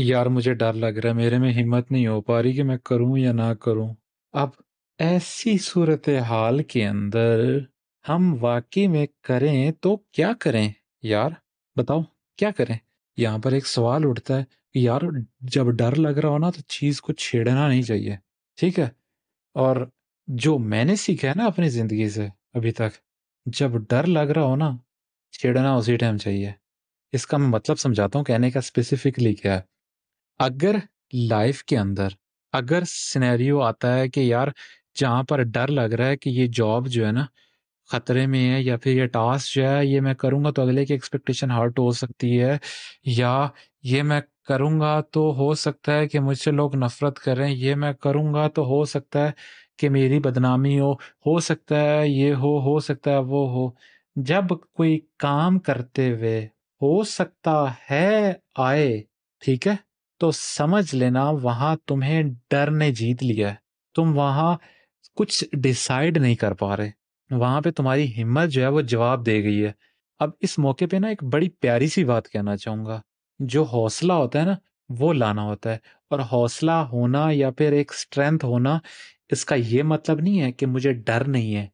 یار مجھے ڈر لگ رہا ہے، میرے میں ہمت نہیں ہو پا رہی کہ میں کروں یا نہ کروں۔ اب ایسی صورتحال کے اندر ہم واقعی میں کریں تو کیا کریں؟ یار، بتاؤ، کیا کریں؟ یہاں پر ایک سوال اٹھتا ہے کہ یار، جب ڈر لگ رہا ہو نا تو چیز کو چھیڑنا نہیں چاہیے، ٹھیک ہے؟ اور جو میں نے سیکھا ہے نا اپنی زندگی سے ابھی تک، جب ڈر لگ رہا ہو نا، چھیڑنا اسی ٹائم چاہیے۔ اس کا میں مطلب سمجھاتا ہوں کہنے کا اسپیسیفکلی کیا ہے۔ اگر لائف کے اندر، اگر سینیریو آتا ہے کہ یار جہاں پر ڈر لگ رہا ہے کہ یہ جاب جو ہے نا خطرے میں ہے یا پھر یہ ٹاسک جو ہے، یہ میں کروں گا تو اگلے کی ایکسپیکٹیشن ہارٹ ہو سکتی ہے یا یہ میں کروں گا تو ہو سکتا ہے کہ مجھ سے لوگ نفرت کریں، یہ میں کروں گا تو ہو سکتا ہے کہ میری بدنامی ہو ہو سکتا ہے یہ ہو ہو سکتا ہے وہ ہو۔ جب کوئی کام کرتے ہوئے ہو سکتا ہے آئے، ٹھیک ہے؟ تو سمجھ لینا وہاں تمہیں ڈر نے جیت لیا ہے۔ تم وہاں کچھ ڈیسائیڈ نہیں کر پا رہے۔ وہاں پہ تمہاری ہمت جو ہے وہ جواب دے گئی ہے۔ اب اس موقع پہ نا ایک بڑی پیاری سی بات کہنا چاہوں گا۔ جو حوصلہ ہوتا ہے نا، وہ لانا ہوتا ہے۔ اور حوصلہ ہونا یا پھر ایک اسٹرینتھ ہونا، اس کا یہ مطلب نہیں ہے کہ مجھے ڈر نہیں ہے۔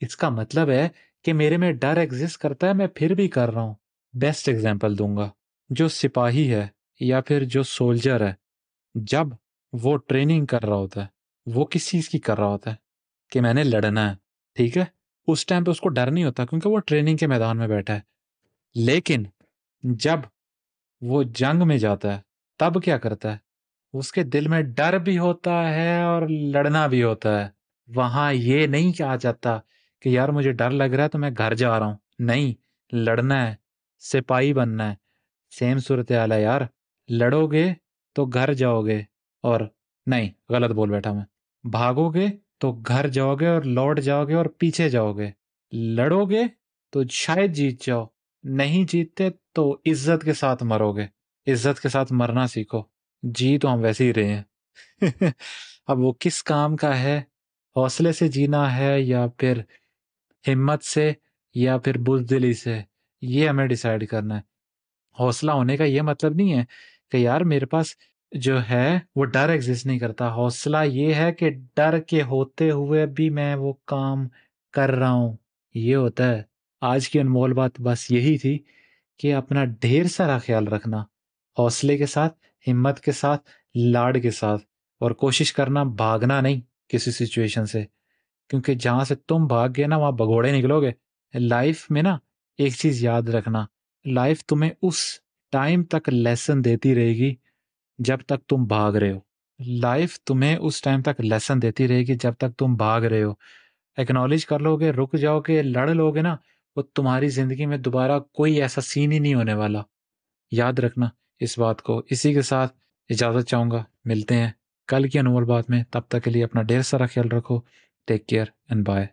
اس کا مطلب ہے کہ میرے میں ڈر ایگزسٹ کرتا ہے، میں پھر بھی کر رہا ہوں۔ بیسٹ ایگزامپل دوں گا۔ جو سپاہی ہے۔ یا پھر جو سولجر ہے، جب وہ ٹریننگ کر رہا ہوتا ہے، وہ کس چیز کی کر رہا ہوتا ہے؟ کہ میں نے لڑنا ہے، ٹھیک ہے؟ اس ٹائم پہ اس کو ڈر نہیں ہوتا کیونکہ وہ ٹریننگ کے میدان میں بیٹھا ہے۔ لیکن جب وہ جنگ میں جاتا ہے، تب کیا کرتا ہے؟ اس کے دل میں ڈر بھی ہوتا ہے اور لڑنا بھی ہوتا ہے۔ وہاں یہ نہیں کہا جاتا کہ یار مجھے ڈر لگ رہا ہے تو میں گھر جا رہا ہوں۔ نہیں، لڑنا ہے، سپاہی بننا ہے۔ سیم صورت حال ہے یار۔ لڑو گے تو گھر جاؤ گے اور نہیں، غلط بول بیٹھا میں۔ بھاگو گے تو گھر جاؤ گے اور لوٹ جاؤ گے اور پیچھے جاؤ گے۔ لڑو گے تو شاید جیت جاؤ، نہیں جیتتے تو عزت کے ساتھ مرو گے۔ عزت کے ساتھ مرنا سیکھو۔ جی تو ہم ویسے ہی رہے ہیں۔ اب وہ کس کام کا ہے؟ حوصلے سے جینا ہے یا پھر ہمت سے یا پھر بزدلی سے؟ یہ ہمیں ڈیسائیڈ کرنا ہے۔ حوصلہ ہونے کا یہ مطلب نہیں ہے کہ یار میرے پاس جو ہے وہ ڈر ایگزسٹ نہیں کرتا۔ حوصلہ یہ ہے کہ ڈر کے ہوتے ہوئے بھی میں وہ کام کر رہا ہوں۔ یہ ہوتا ہے۔ آج کی انمول بات بس یہی تھی کہ اپنا ڈھیر سارا خیال رکھنا، حوصلے کے ساتھ، ہمت کے ساتھ، لاڈ کے ساتھ، اور کوشش کرنا بھاگنا نہیں کسی سچویشن سے۔ کیونکہ جہاں سے تم بھاگ گئے نا، وہاں بگوڑے نکلو گے۔ لائف میں نا ایک چیز یاد رکھنا۔ لائف تمہیں اس ٹائم تک لیسن دیتی رہے گی جب تک تم بھاگ رہے ہو۔ لائف تمہیں اس ٹائم تک لیسن دیتی رہے گی جب تک تم بھاگ رہے ہو۔ ایکنالج کر لو گے، رک جاؤ گے، لڑ لو گے نا، وہ تمہاری زندگی میں دوبارہ کوئی ایسا سین ہی نہیں ہونے والا۔ یاد رکھنا اس بات کو۔ اسی کے ساتھ اجازت چاہوں گا۔ ملتے ہیں کل کی انمول بات میں۔ تب تک کے لیے اپنا ڈھیر سارا خیال رکھو۔ Take care and bye